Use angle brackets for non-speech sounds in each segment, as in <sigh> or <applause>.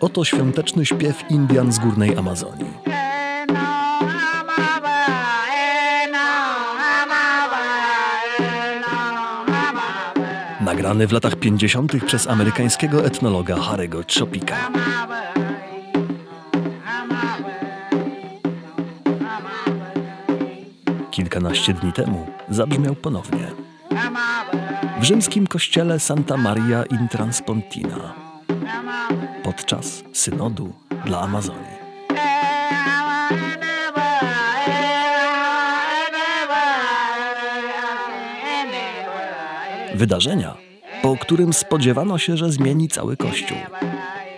Oto świąteczny śpiew Indian z górnej Amazonii. Nagrany w latach 50. przez amerykańskiego etnologa Harego Chopika. Kilkanaście dni temu zabrzmiał ponownie. W rzymskim kościele Santa Maria in Transpontina podczas synodu dla Amazonii. Wydarzenia, po którym spodziewano się, że zmieni cały kościół.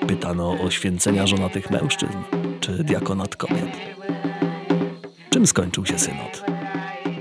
Pytano o święcenia żonatych mężczyzn czy diakonat kobiet. Czym skończył się synod?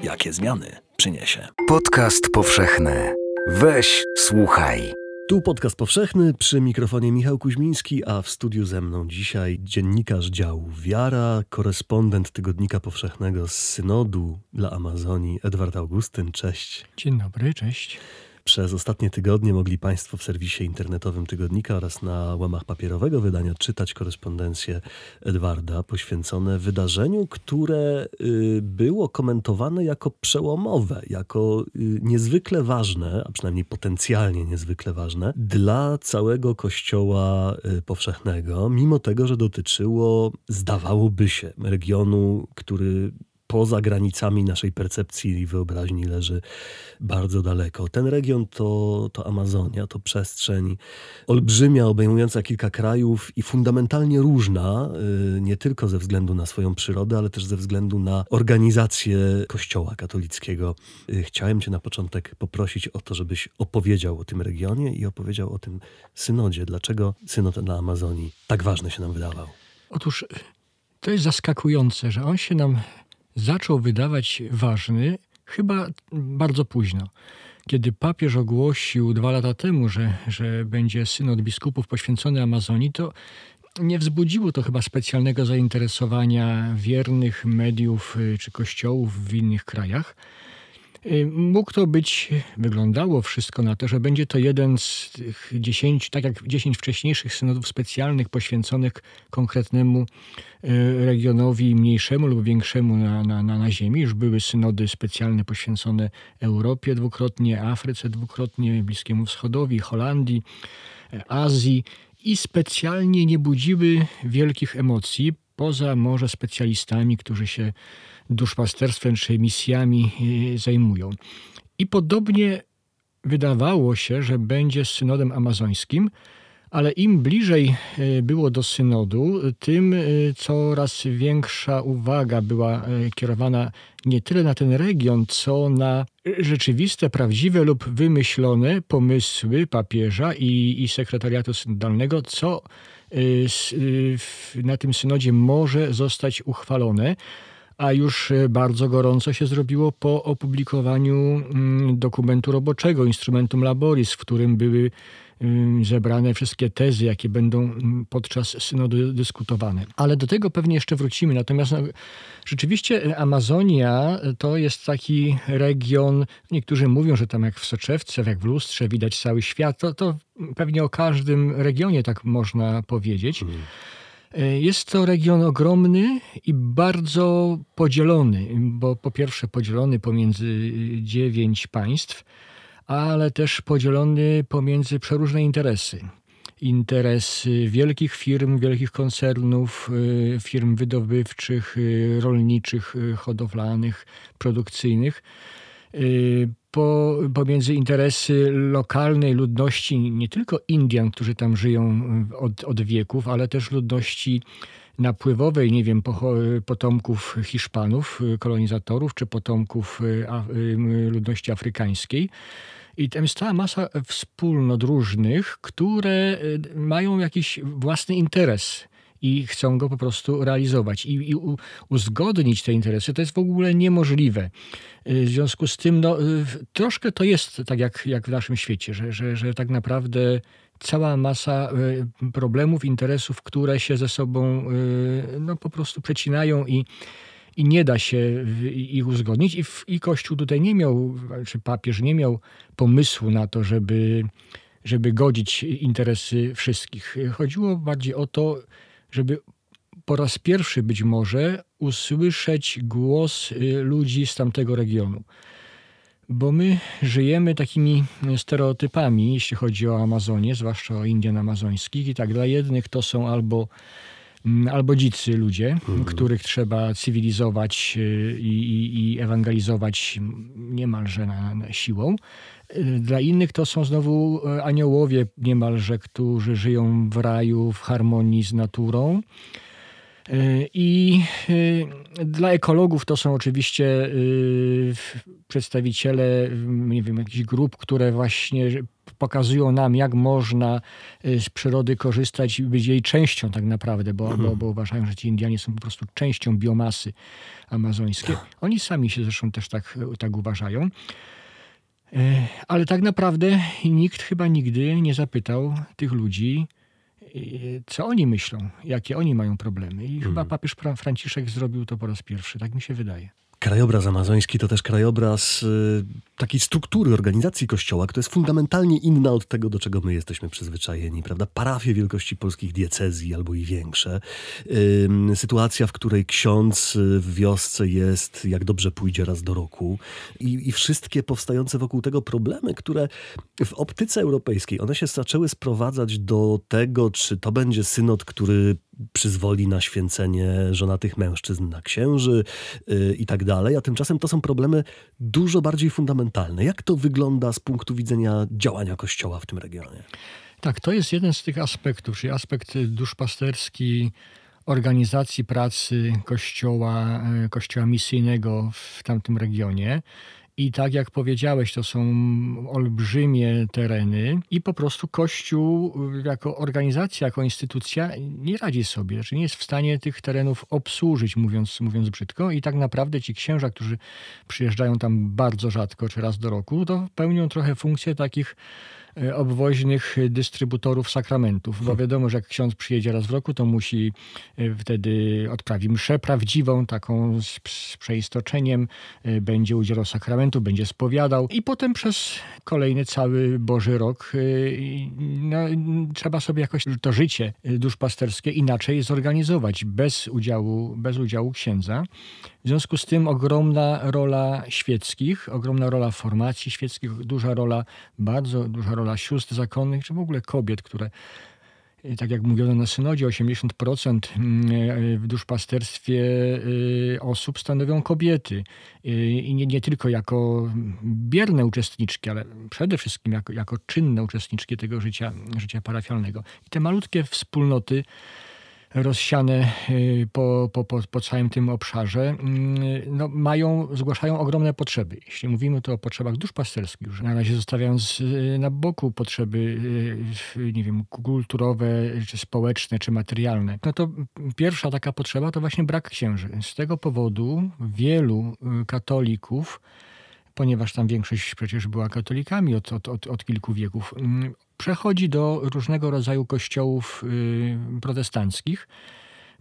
Jakie zmiany przyniesie? Podcast powszechny. Weź, słuchaj. Tu podcast powszechny, przy mikrofonie Michał Kuźmiński, a w studiu ze mną dzisiaj dziennikarz działu Wiara, korespondent Tygodnika Powszechnego z Synodu dla Amazonii, Edward Augustyn. Cześć. Dzień dobry, cześć. Przez ostatnie tygodnie mogli Państwo w serwisie internetowym Tygodnika oraz na łamach papierowego wydania czytać korespondencję Edwarda poświęcone wydarzeniu, które y, było komentowane jako przełomowe, jako y, niezwykle ważne, a przynajmniej potencjalnie niezwykle ważne dla całego Kościoła y, powszechnego, mimo tego, że dotyczyło, zdawałoby się, regionu, który poza granicami naszej percepcji i wyobraźni leży bardzo daleko. Ten region to, to Amazonia, to przestrzeń olbrzymia, obejmująca kilka krajów i fundamentalnie różna, y, nie tylko ze względu na swoją przyrodę, ale też ze względu na organizację Kościoła katolickiego. Y, chciałem Cię na początek poprosić o to, żebyś opowiedział o tym regionie i opowiedział o tym synodzie. Dlaczego synod na Amazonii tak ważny się nam wydawał? Otóż to jest zaskakujące, że on się nam zaczął wydawać ważny chyba bardzo późno. Kiedy papież ogłosił dwa lata temu, że, że będzie synod biskupów poświęcony Amazonii, to nie wzbudziło to chyba specjalnego zainteresowania wiernych mediów y, czy kościołów w innych krajach. Y, mógł to być, wyglądało wszystko na to, że będzie to jeden z tych dziesięciu, tak jak dziesięć wcześniejszych synodów specjalnych poświęconych konkretnemu y, regionowi mniejszemu lub większemu na, na, na ziemi. Już były synody specjalne poświęcone Europie dwukrotnie, Afryce dwukrotnie, Bliskiemu Wschodowi, Holandii, Azji i specjalnie nie budziły wielkich emocji, poza może specjalistami, którzy się duszpasterstwem czy misjami e, zajmują. I podobnie wydawało się, że będzie z synodem amazońskim, ale im bliżej e, było do synodu, tym e, coraz większa uwaga była kierowana nie tyle na ten region, co na rzeczywiste, prawdziwe lub wymyślone pomysły papieża i, i sekretariatu synodalnego, co na tym synodzie może zostać uchwalone a już e, bardzo gorąco się zrobiło po opublikowaniu mm, dokumentu roboczego, Instrumentum Laboris, w którym były zebrane wszystkie tezy, jakie będą podczas synodu dyskutowane. Ale do tego pewnie jeszcze wrócimy. Natomiast no, rzeczywiście Amazonia to jest taki region, niektórzy mówią, że tam jak w soczewce, jak w lustrze widać cały świat. To, to pewnie o każdym regionie tak można powiedzieć. Hmm. E, jest to region ogromny i bardzo podzielony, bo po pierwsze podzielony pomiędzy dziewięć państw, ale też podzielony pomiędzy przeróżne interesy. Interesy wielkich firm, wielkich koncernów, e, firm wydobywczych, e, rolniczych, hodowlanych, produkcyjnych po, pomiędzy interesy lokalnej ludności, nie tylko Indian, którzy tam żyją od, od wieków, ale też ludności napływowej, nie wiem, potomków Hiszpanów, kolonizatorów, czy potomków y, ludności afrykańskiej. I tam jest cała masa wspólnot różnych, które y, mają jakiś własny interes i chcą go po prostu realizować. I, i uzgodnić te interesy to jest w ogóle niemożliwe. Y, w związku z tym no, y, troszkę to jest tak jak, jak w naszym świecie, że, że, że tak naprawdę cała masa problemów, interesów, które się ze sobą no, po prostu przecinają i, i nie da się ich uzgodnić. I, i Kościół tutaj nie miał, czy papież nie miał pomysłu na to, żeby, żeby godzić interesy wszystkich. Chodziło bardziej o to, żeby po raz pierwszy być może usłyszeć głos y, ludzi z tamtego regionu. Bo my żyjemy takimi stereotypami, jeśli chodzi o Amazonię, zwłaszcza o Indian amazońskich. I tak dla jednych to są albo, albo dzicy ludzie, mhm. których trzeba cywilizować y, i, i, i ewangelizować niemalże na, na siłą. Y, dla innych to są znowu aniołowie niemalże, którzy żyją w raju, w harmonii z naturą. I y, dla ekologów to są oczywiście y, przedstawiciele nie wiem, jakichś grup, które właśnie pokazują nam, jak można y, z przyrody korzystać i być jej częścią tak naprawdę, bo, mhm. bo, bo uważają, że ci Indianie są po prostu częścią biomasy amazońskiej. Oni sami się zresztą też tak, tak uważają. Ale tak naprawdę nikt chyba nigdy nie zapytał tych ludzi, co oni myślą, jakie oni mają problemy. I hmm. chyba papież Franciszek zrobił to po raz pierwszy, tak mi się wydaje. Krajobraz amazoński to też krajobraz y, takiej struktury organizacji kościoła, która jest fundamentalnie inna od tego, do czego my jesteśmy przyzwyczajeni, prawda? Parafie wielkości polskich diecezji albo i większe. Y, sytuacja, w której ksiądz w wiosce jest, jak dobrze pójdzie, raz do roku. I, I wszystkie powstające wokół tego problemy, które w optyce europejskiej, one się zaczęły sprowadzać do tego, czy to będzie synod, który przyzwoli na święcenie żonatych mężczyzn na księży yy, i tak dalej, a tymczasem to są problemy dużo bardziej fundamentalne. Jak to wygląda z punktu widzenia działania Kościoła w tym regionie? Tak, to jest jeden z tych aspektów, czyli aspekt duszpasterski, organizacji pracy Kościoła, e, Kościoła misyjnego w tamtym regionie. I tak jak powiedziałeś, to są olbrzymie tereny i po prostu Kościół jako organizacja, jako instytucja nie radzi sobie, znaczy nie jest w stanie tych terenów obsłużyć, mówiąc, mówiąc brzydko. I tak naprawdę ci księża, którzy przyjeżdżają tam bardzo rzadko, czy raz do roku, to pełnią trochę funkcję takich obwoźnych dystrybutorów sakramentów, bo hmm. wiadomo, że jak ksiądz przyjedzie raz w roku, to musi e, wtedy odprawić mszę prawdziwą, taką z, z przeistoczeniem, e, będzie udzielał sakramentu, będzie spowiadał i potem przez kolejny cały Boży rok no, trzeba sobie jakoś to życie duszpasterskie inaczej zorganizować, bez udziału, bez udziału księdza. W związku z tym ogromna rola świeckich, ogromna rola formacji świeckich, duża rola, bardzo duża rola sióstr zakonnych, czy w ogóle kobiet, które e, tak jak mówiono na synodzie, 80% mm, e, w duszpasterstwie e, osób stanowią kobiety. I nie, nie, tylko jako bierne uczestniczki, ale przede wszystkim jako, jako czynne uczestniczki tego życia, życia parafialnego. I te malutkie wspólnoty rozsiane y, po, po, po, po całym tym obszarze, mm, no, mają, zgłaszają ogromne potrzeby. Jeśli mówimy tu o potrzebach duszpasterskich, już na razie zostawiając y, na boku potrzeby, y, nie wiem, kulturowe, czy społeczne, czy materialne, no to pierwsza taka potrzeba to właśnie brak księży. Z tego powodu wielu katolików ponieważ tam większość przecież była katolikami od, od, od, od kilku wieków, mm, przechodzi do różnego rodzaju kościołów y, protestanckich,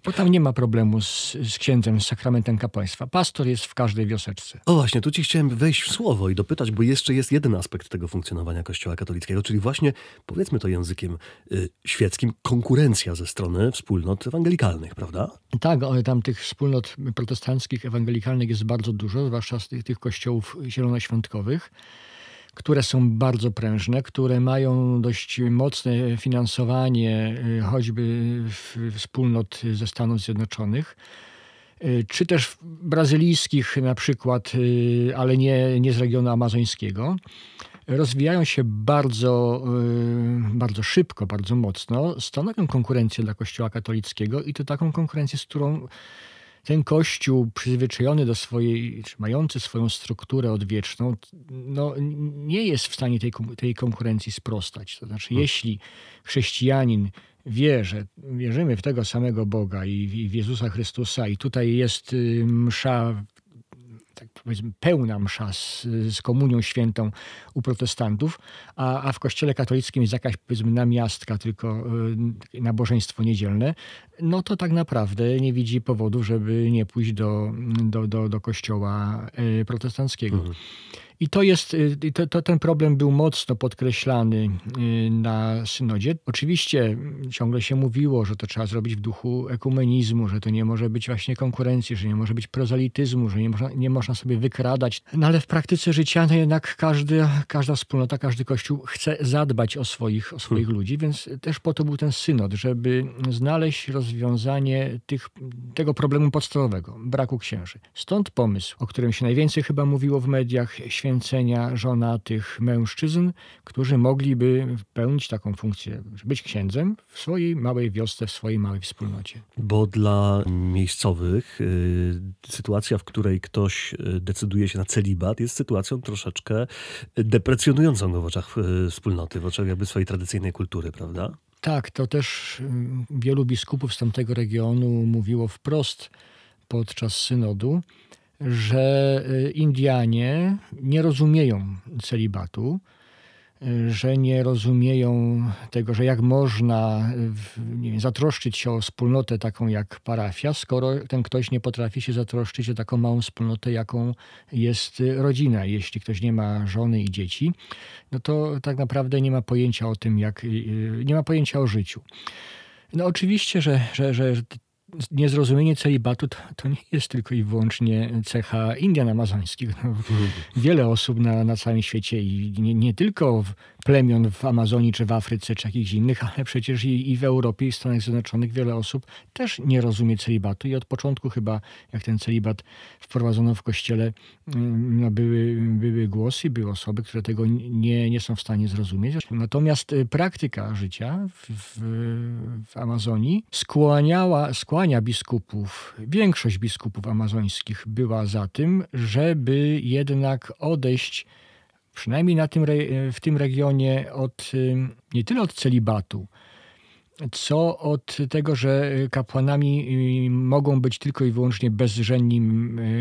bo tam nie ma problemu z, z księdzem, z sakramentem kapłaństwa. Pastor jest w każdej wioseczce. O właśnie, tu ci chciałem wejść w słowo i dopytać, bo jeszcze jest jeden aspekt tego funkcjonowania Kościoła katolickiego, czyli właśnie, powiedzmy to językiem y, świeckim, konkurencja ze strony wspólnot ewangelikalnych, prawda? Tak, ale tam tych wspólnot protestanckich, ewangelikalnych jest bardzo dużo, zwłaszcza z tych, tych kościołów zielonoświątkowych które są bardzo prężne, które mają dość mocne finansowanie y, choćby wspólnot ze Stanów Zjednoczonych y, czy też brazylijskich na przykład, y, ale nie, nie z regionu amazońskiego, rozwijają się bardzo, bardzo szybko, bardzo mocno, stanowią konkurencję dla Kościoła katolickiego i to taką konkurencję, z którą ten kościół przyzwyczajony do swojej, czy mający swoją strukturę odwieczną, no, nie jest w stanie tej, tej konkurencji sprostać. To znaczy, hmm. jeśli chrześcijanin wie, że wierzymy w tego samego Boga i w Jezusa Chrystusa i tutaj jest y, msza tak powiedzmy, pełna msza z, z komunią świętą u protestantów, a, a w kościele katolickim jest jakaś powiedzmy namiastka, tylko y, nabożeństwo niedzielne, no to tak naprawdę nie widzi powodu, żeby nie pójść do, do, do, do kościoła y, protestanckiego. Mhm. I to jest, y, to, to, ten problem był mocno podkreślany y, na synodzie. Oczywiście ciągle się mówiło, że to trzeba zrobić w duchu ekumenizmu, że to nie może być właśnie konkurencji, że nie może być prozalityzmu, że nie można, nie można sobie wykradać. No ale w praktyce życia no jednak każdy, każda wspólnota, każdy kościół chce zadbać o swoich, o swoich hmm. ludzi, więc też po to był ten synod, żeby znaleźć rozwiązanie tych, tego problemu podstawowego, braku księży. Stąd pomysł, o którym się najwięcej chyba mówiło w mediach, poświęcenia żonatych mężczyzn, którzy mogliby pełnić taką funkcję, być księdzem w swojej małej wiosce, w swojej małej wspólnocie. Bo dla miejscowych y, sytuacja, w której ktoś y, decyduje się na celibat, jest sytuacją troszeczkę deprecjonującą w oczach y, wspólnoty, w oczach jakby swojej tradycyjnej kultury, prawda? Tak, to też wielu biskupów z tamtego regionu mówiło wprost podczas synodu, że y, Indianie nie rozumieją celibatu, y, że nie rozumieją tego, że jak można wiem, zatroszczyć się o wspólnotę taką jak parafia, skoro ten ktoś nie potrafi się zatroszczyć o taką małą wspólnotę, jaką jest rodzina. Jeśli ktoś nie ma żony i dzieci, no to tak naprawdę nie ma pojęcia o tym, jak y, nie ma pojęcia o życiu. No oczywiście, że, że, że niezrozumienie celibatu to, to, nie jest tylko i wyłącznie cecha Indian amazońskich. No, wiele osób na, na całym świecie i nie, nie tylko w, plemion w Amazonii, czy w Afryce, czy jakichś innych, ale przecież i, i w Europie i w Stanach Zjednoczonych wiele osób też nie rozumie celibatu i od początku chyba, jak ten celibat wprowadzono w kościele, mm, no były, były głosy, były osoby, które tego nie, nie są w stanie zrozumieć. Natomiast y, praktyka życia w, w, w Amazonii skłaniała, skłania biskupów, większość biskupów amazońskich była za tym, żeby jednak odejść przynajmniej na tym, w tym regionie, od, nie tyle od celibatu, co od tego, że kapłanami mogą być tylko i wyłącznie bezżenni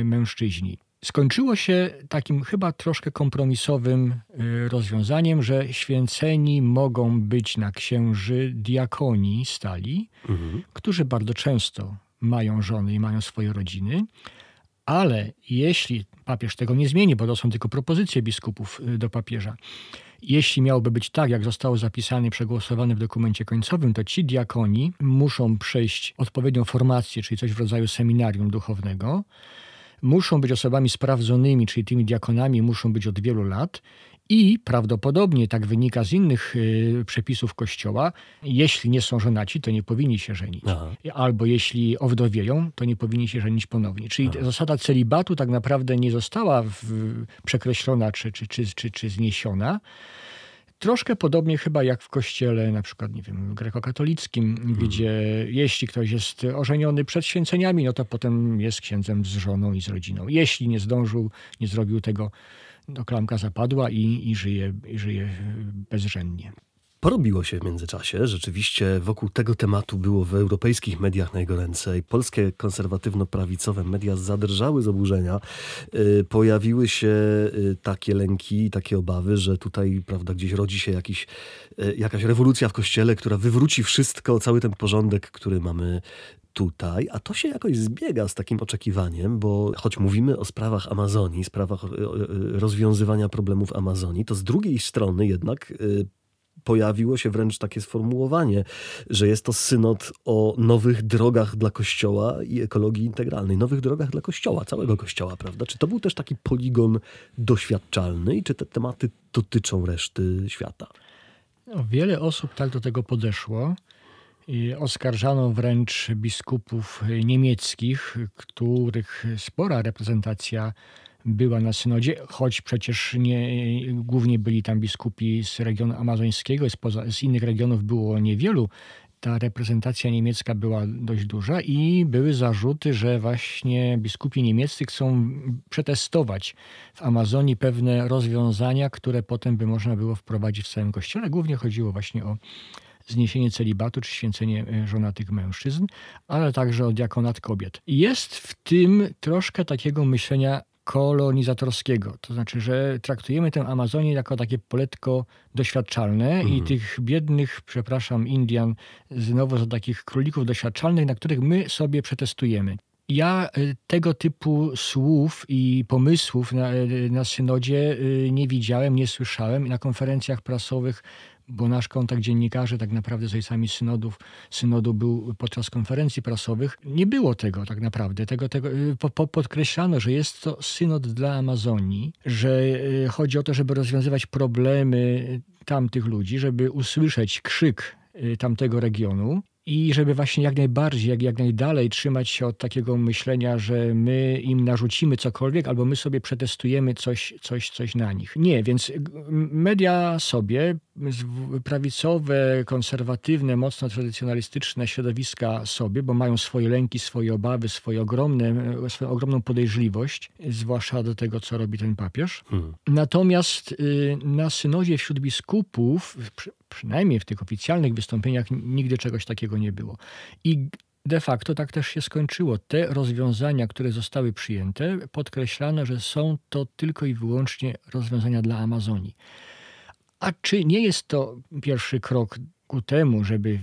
mężczyźni. Skończyło się takim chyba troszkę kompromisowym y, rozwiązaniem, że święceni mogą być na księży diakoni stali, mhm. którzy bardzo często mają żony i mają swoje rodziny, ale jeśli papież tego nie zmieni, bo to są tylko propozycje biskupów y, do papieża, jeśli miałoby być tak, jak zostało zapisane i przegłosowane w dokumencie końcowym, to ci diakoni muszą przejść odpowiednią formację, czyli coś w rodzaju seminarium duchownego, muszą być osobami sprawdzonymi, czyli tymi diakonami muszą być od wielu lat i prawdopodobnie, tak wynika z innych y, przepisów Kościoła, jeśli nie są żonaci, to nie powinni się żenić. Aha. Albo jeśli owdowieją, to nie powinni się żenić ponownie. Czyli Aha. zasada celibatu tak naprawdę nie została w, przekreślona czy, czy, czy, czy, czy zniesiona. Troszkę podobnie chyba jak w kościele, na przykład, nie wiem, grekokatolickim, hmm. gdzie jeśli ktoś jest ożeniony przed święceniami, no to potem jest księdzem z żoną i z rodziną. Jeśli nie zdążył, nie zrobił tego no, klamka zapadła i, i, żyje, i żyje bezrzędnie. Porobiło się w międzyczasie. Rzeczywiście wokół tego tematu było w europejskich mediach najgoręcej. Polskie konserwatywno-prawicowe media zadrżały z oburzenia. Y, pojawiły się y, takie lęki, takie obawy, że tutaj prawda, gdzieś rodzi się jakiś, y, jakaś rewolucja w kościele, która wywróci wszystko, cały ten porządek, który mamy tutaj, a to się jakoś zbiega z takim oczekiwaniem, bo choć mówimy o sprawach Amazonii, sprawach rozwiązywania problemów Amazonii, to z drugiej strony jednak pojawiło się wręcz takie sformułowanie, że jest to synod o nowych drogach dla Kościoła i ekologii integralnej. Nowych drogach dla Kościoła, całego Kościoła, prawda? Czy to był też taki poligon doświadczalny i czy te tematy dotyczą reszty świata? No, wiele osób tak do tego podeszło oskarżano wręcz biskupów niemieckich, których spora reprezentacja była na synodzie, choć przecież nie, głównie byli tam biskupi z regionu amazońskiego, z innych regionów było niewielu. Ta reprezentacja niemiecka była dość duża i były zarzuty, że właśnie biskupi niemieccy chcą przetestować w Amazonii pewne rozwiązania, które potem by można było wprowadzić w całym kościele. Głównie chodziło właśnie o zniesienie celibatu czy święcenie e, żonatych mężczyzn, ale także o diakonat kobiet. Jest w tym troszkę takiego myślenia kolonizatorskiego. To znaczy, że traktujemy tę Amazonię jako takie poletko doświadczalne mhm. i tych biednych, przepraszam, Indian znowu za takich królików doświadczalnych, na których my sobie przetestujemy. Ja y, tego typu słów i pomysłów na, y, na synodzie y, nie widziałem, nie słyszałem. Na konferencjach prasowych bo nasz kontakt dziennikarzy tak naprawdę z ojcami synodów, synodu był podczas konferencji prasowych. Nie było tego tak naprawdę. Tego, tego, po, po, podkreślano, że jest to synod dla Amazonii, że chodzi o to, żeby rozwiązywać problemy tamtych ludzi, żeby usłyszeć krzyk tamtego regionu i żeby właśnie jak najbardziej, jak, jak najdalej trzymać się od takiego myślenia, że my im narzucimy cokolwiek, albo my sobie przetestujemy coś, coś, coś na nich. Nie, więc media sobie, prawicowe, konserwatywne, mocno tradycjonalistyczne środowiska sobie, bo mają swoje lęki, swoje obawy, swoje ogromne, swoją ogromną podejrzliwość, zwłaszcza do tego, co robi ten papież. Hmm. Natomiast y, na synodzie wśród biskupów, przynajmniej w tych oficjalnych wystąpieniach, nigdy czegoś takiego nie było. I de facto tak też się skończyło. Te rozwiązania, które zostały przyjęte, podkreślano, że są to tylko i wyłącznie rozwiązania dla Amazonii. A czy nie jest to pierwszy krok ku temu, żeby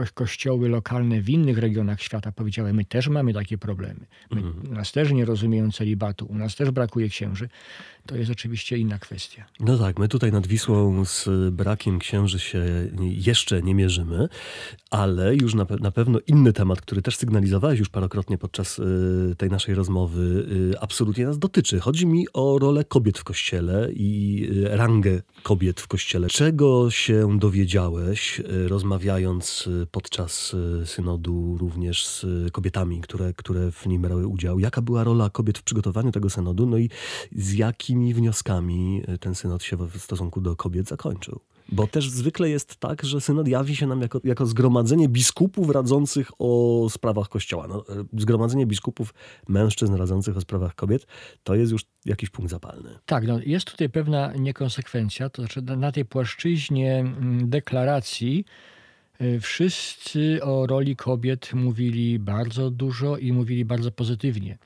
e, kościoły lokalne w innych regionach świata powiedziały, my też mamy takie problemy. My, mhm. U nas też nie rozumieją celibatu, u nas też brakuje księży. To jest oczywiście inna kwestia. No tak, my tutaj nad Wisłą z brakiem księży się jeszcze nie mierzymy, ale już na, na pewno inny temat, który też sygnalizowałeś już parokrotnie podczas y, tej naszej rozmowy, y, absolutnie nas dotyczy. Chodzi mi o rolę kobiet w kościele i y, rangę kobiet w kościele. Czego się dowiedziałeś, rozmawiając podczas synodu również z kobietami, które, które w nim brały udział? Jaka była rola kobiet w przygotowaniu tego synodu? No i z jakimi wnioskami ten synod się w stosunku do kobiet zakończył? Bo też zwykle jest tak, że synod jawi się nam jako, jako zgromadzenie biskupów radzących o sprawach kościoła. No, zgromadzenie biskupów mężczyzn radzących o sprawach kobiet to jest już jakiś punkt zapalny. Tak, no jest tutaj pewna niekonsekwencja. To znaczy na tej płaszczyźnie mm, deklaracji y, wszyscy o roli kobiet mówili bardzo dużo i mówili bardzo pozytywnie.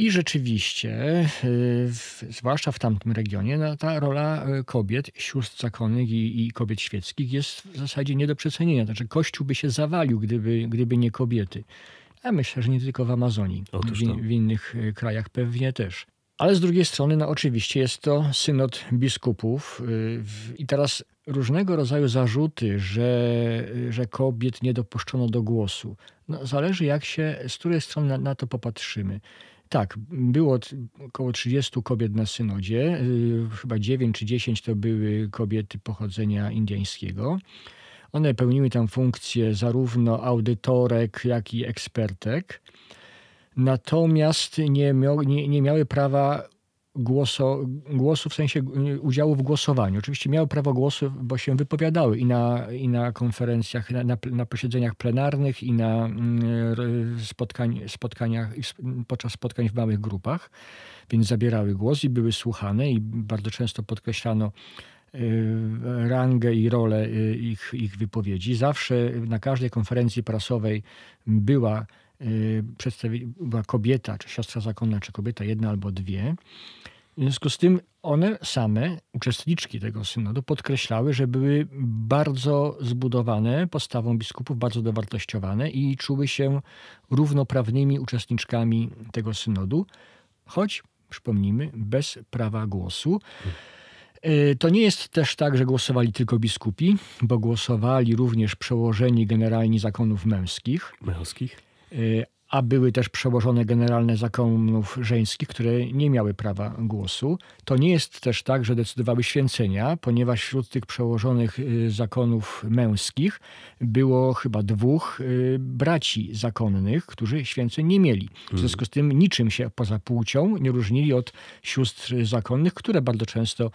I rzeczywiście, y, zwłaszcza w tamtym regionie, no, ta rola y, kobiet, sióstr zakonnych i, i, kobiet świeckich jest w zasadzie nie do przecenienia. Znaczy, Kościół by się zawalił, gdyby, gdyby nie kobiety. A myślę, że nie tylko w Amazonii, w, w, innych y, krajach pewnie też. Ale z drugiej strony, no oczywiście jest to synod biskupów i teraz różnego rodzaju zarzuty, że, że kobiet nie dopuszczono do głosu. No, zależy jak się, z której strony na, na to popatrzymy. Tak, było około 30 kobiet na synodzie. Y, chyba 9 czy 10 to były kobiety pochodzenia indyjskiego. One pełniły tam funkcje zarówno audytorek, jak i ekspertek. Natomiast nie, nie, nie miały prawa głoso, głosu w sensie udziału w głosowaniu. Oczywiście miały prawo głosu, bo się wypowiadały i na, i na konferencjach, na, na, na posiedzeniach plenarnych, i na mm, spotkań, spotkaniach, podczas spotkań w małych grupach, więc zabierały głos i były słuchane i bardzo często podkreślano y, rangę i rolę y, ich, ich wypowiedzi. Zawsze na każdej konferencji prasowej była Y, była kobieta, czy siostra zakonna, czy kobieta, jedna albo dwie. W związku z tym one same, uczestniczki tego synodu, podkreślały, że były bardzo zbudowane postawą biskupów, bardzo dowartościowane i czuły się równoprawnymi uczestniczkami tego synodu, choć, przypomnijmy, bez prawa głosu. Y, to nie jest też tak, że głosowali tylko biskupi, bo głosowali również przełożeni generalni zakonów męskich. Męskich? Y, a były też przełożone generalne zakonów żeńskich, które nie miały prawa głosu. To nie jest też tak, że decydowały święcenia, ponieważ wśród tych przełożonych y, zakonów męskich było chyba dwóch y, braci zakonnych, którzy święceń nie mieli. W związku z tym niczym się poza płcią nie różnili od sióstr zakonnych, które bardzo często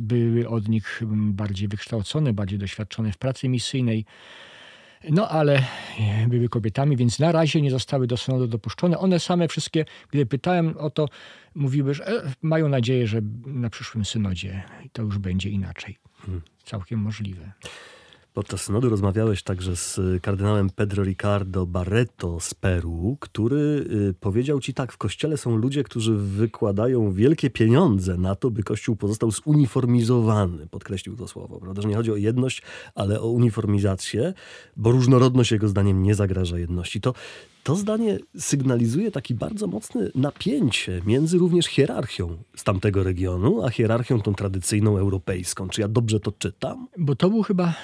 były od nich bardziej wykształcone, bardziej doświadczone w pracy misyjnej. No ale e, były kobietami, więc na razie nie zostały do sądu dopuszczone. One same wszystkie, gdy pytałem o to, mówiły, że e, mają nadzieję, że na przyszłym synodzie to już będzie inaczej. Hmm. Całkiem możliwe. Podczas synodu rozmawiałeś także z kardynałem Pedro Ricardo Barreto z Peru, który y, powiedział ci tak, w kościele są ludzie, którzy wykładają wielkie pieniądze na to, by kościół pozostał zuniformizowany. Podkreślił to słowo, prawda? Że nie chodzi o jedność, ale o uniformizację, bo różnorodność jego zdaniem nie zagraża jedności. To, to zdanie sygnalizuje taki bardzo mocne napięcie między również hierarchią z tamtego regionu, a hierarchią tą tradycyjną europejską. Czy ja dobrze to czytam? Bo to był chyba,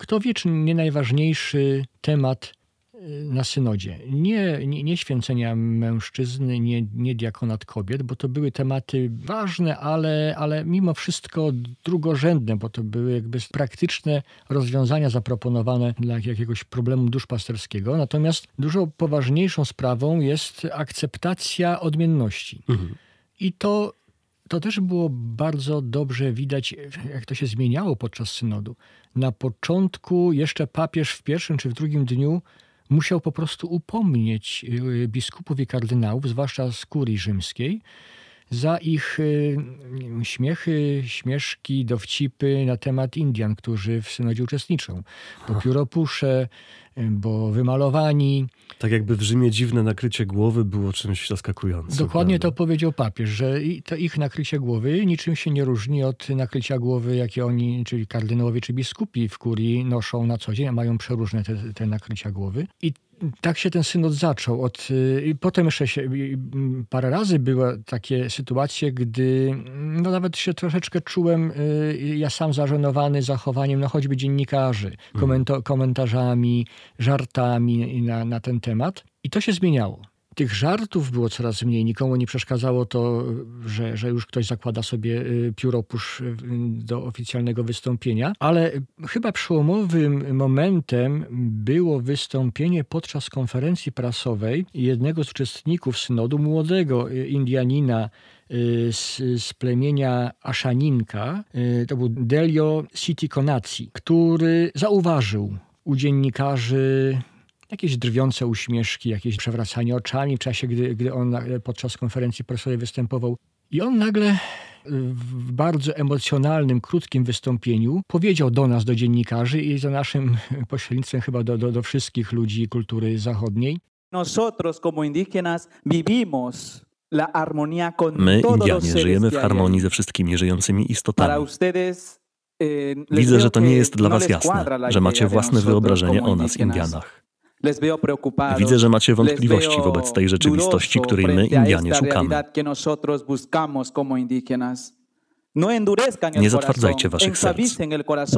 kto wie, czy nie najważniejszy temat na synodzie. Nie, nie, nie święcenia mężczyzny, nie, nie diakonat kobiet, bo to były tematy ważne, ale, ale mimo wszystko drugorzędne, bo to były jakby praktyczne rozwiązania zaproponowane dla jakiegoś problemu duszpasterskiego. Natomiast dużo poważniejszą sprawą jest akceptacja odmienności. Mhm. I to to też było bardzo dobrze widać, jak to się zmieniało podczas synodu. Na początku jeszcze papież w pierwszym czy w drugim dniu musiał po prostu upomnieć y, biskupów i kardynałów, zwłaszcza z kurii rzymskiej, za ich y, śmiechy, śmieszki, dowcipy na temat Indian, którzy w synodzie uczestniczą. Bo pióropusze, y, bo wymalowani. Tak jakby w Rzymie dziwne nakrycie głowy było czymś zaskakującym. Dokładnie prawda? to powiedział papież, że to ich nakrycie głowy niczym się nie różni od nakrycia głowy, jakie oni, czyli kardynałowie czy biskupi w kurii noszą na co dzień, a mają przeróżne te, te nakrycia głowy. I tak się ten synod zaczął. Od, i potem jeszcze się, parę razy były takie sytuacje, gdy no nawet się troszeczkę czułem y, ja sam zażenowany zachowaniem no choćby dziennikarzy, mhm. komento, komentarzami, żartami na, na ten temat. I to się zmieniało tych żartów było coraz mniej. Nikomu nie przeszkadzało to, że, że już ktoś zakłada sobie y, pióropusz y, do oficjalnego wystąpienia, ale chyba przełomowym momentem było wystąpienie podczas konferencji prasowej jednego z uczestników synodu, młodego y, Indianina, z, z, plemienia Aszaninka, to był Delio Sitikonaci, który zauważył u dziennikarzy jakieś drwiące uśmieszki, jakieś przewracanie oczami w czasie, gdy, gdy on podczas konferencji prasowej występował. I on nagle w bardzo emocjonalnym, krótkim wystąpieniu powiedział do nas, do dziennikarzy i za naszym <laughs> pośrednictwem chyba do, do, do wszystkich ludzi kultury zachodniej. Nosotros como indígenas vivimos la armonía con My, Indianie, żyjemy w harmonii ze wszystkimi żyjącymi istotami. Eh, Widzę, że to nie jest dla no was jasne, że macie własne wyobrażenie o nas, Indianach. Widzę, że macie wątpliwości wobec tej rzeczywistości, której my, Indianie, szukamy. No Nie zatwardzajcie waszych serc.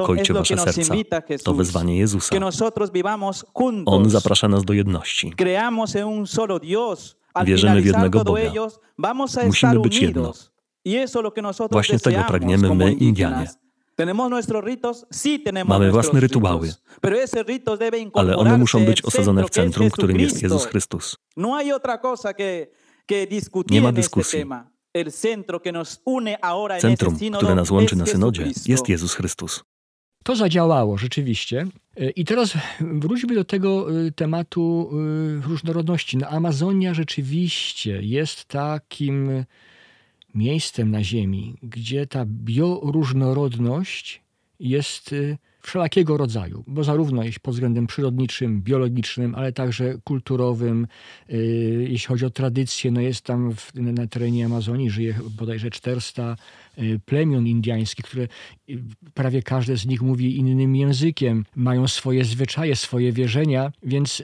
Kojcie wasze serca. To wezwanie Jezusa. On zaprasza nas do jedności. Wierzymy w jednego Boga. Musimy być jedno. Y Właśnie tego pragniemy my, Indianie. Mamy własne rytuały, ale one muszą być osadzone w centrum, którym jest Jezus Chrystus. No Nie ma dyskusji. Centrum, które nas łączy na synodzie, jest Jezus Chrystus. To zadziałało rzeczywiście. E, I teraz wróćmy do tego e, tematu e, różnorodności. No, Amazonia rzeczywiście jest takim miejscem na Ziemi, gdzie ta bioróżnorodność jest y, wszelakiego rodzaju, bo zarówno jest pod względem przyrodniczym, biologicznym, ale także kulturowym, y, jeśli chodzi o tradycję, no jest tam w, na terenie Amazonii żyje bodajże 400 y, plemion indiańskich, które prawie każde z nich mówi innym językiem, mają swoje zwyczaje, swoje wierzenia, więc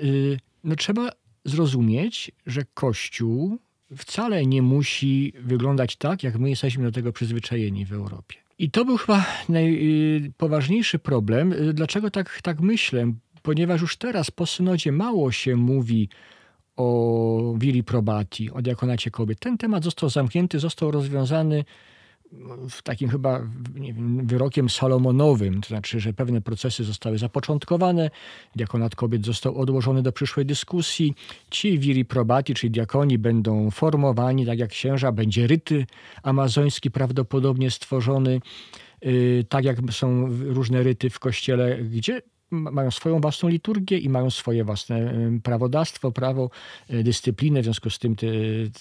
no, trzeba zrozumieć, że Kościół wcale nie musi wyglądać tak, jak my jesteśmy do tego przyzwyczajeni w Europie. I to był chyba najpoważniejszy problem. Dlaczego tak, tak myślę? Ponieważ już teraz po synodzie mało się mówi o viri probati, o diakonacie kobiet. Ten temat został zamknięty, został rozwiązany w takim chyba wiem, wyrokiem salomonowym, to znaczy, że pewne procesy zostały zapoczątkowane, diakonat kobiet został odłożony do przyszłej dyskusji, ci viri probati, czyli diakoni będą formowani, tak jak księża, będzie ryty amazoński prawdopodobnie stworzony, yy, tak jak są różne ryty w kościele, gdzie mają swoją własną liturgię i mają swoje własne prawodawstwo, prawo, e, dyscyplinę. W związku z tym te,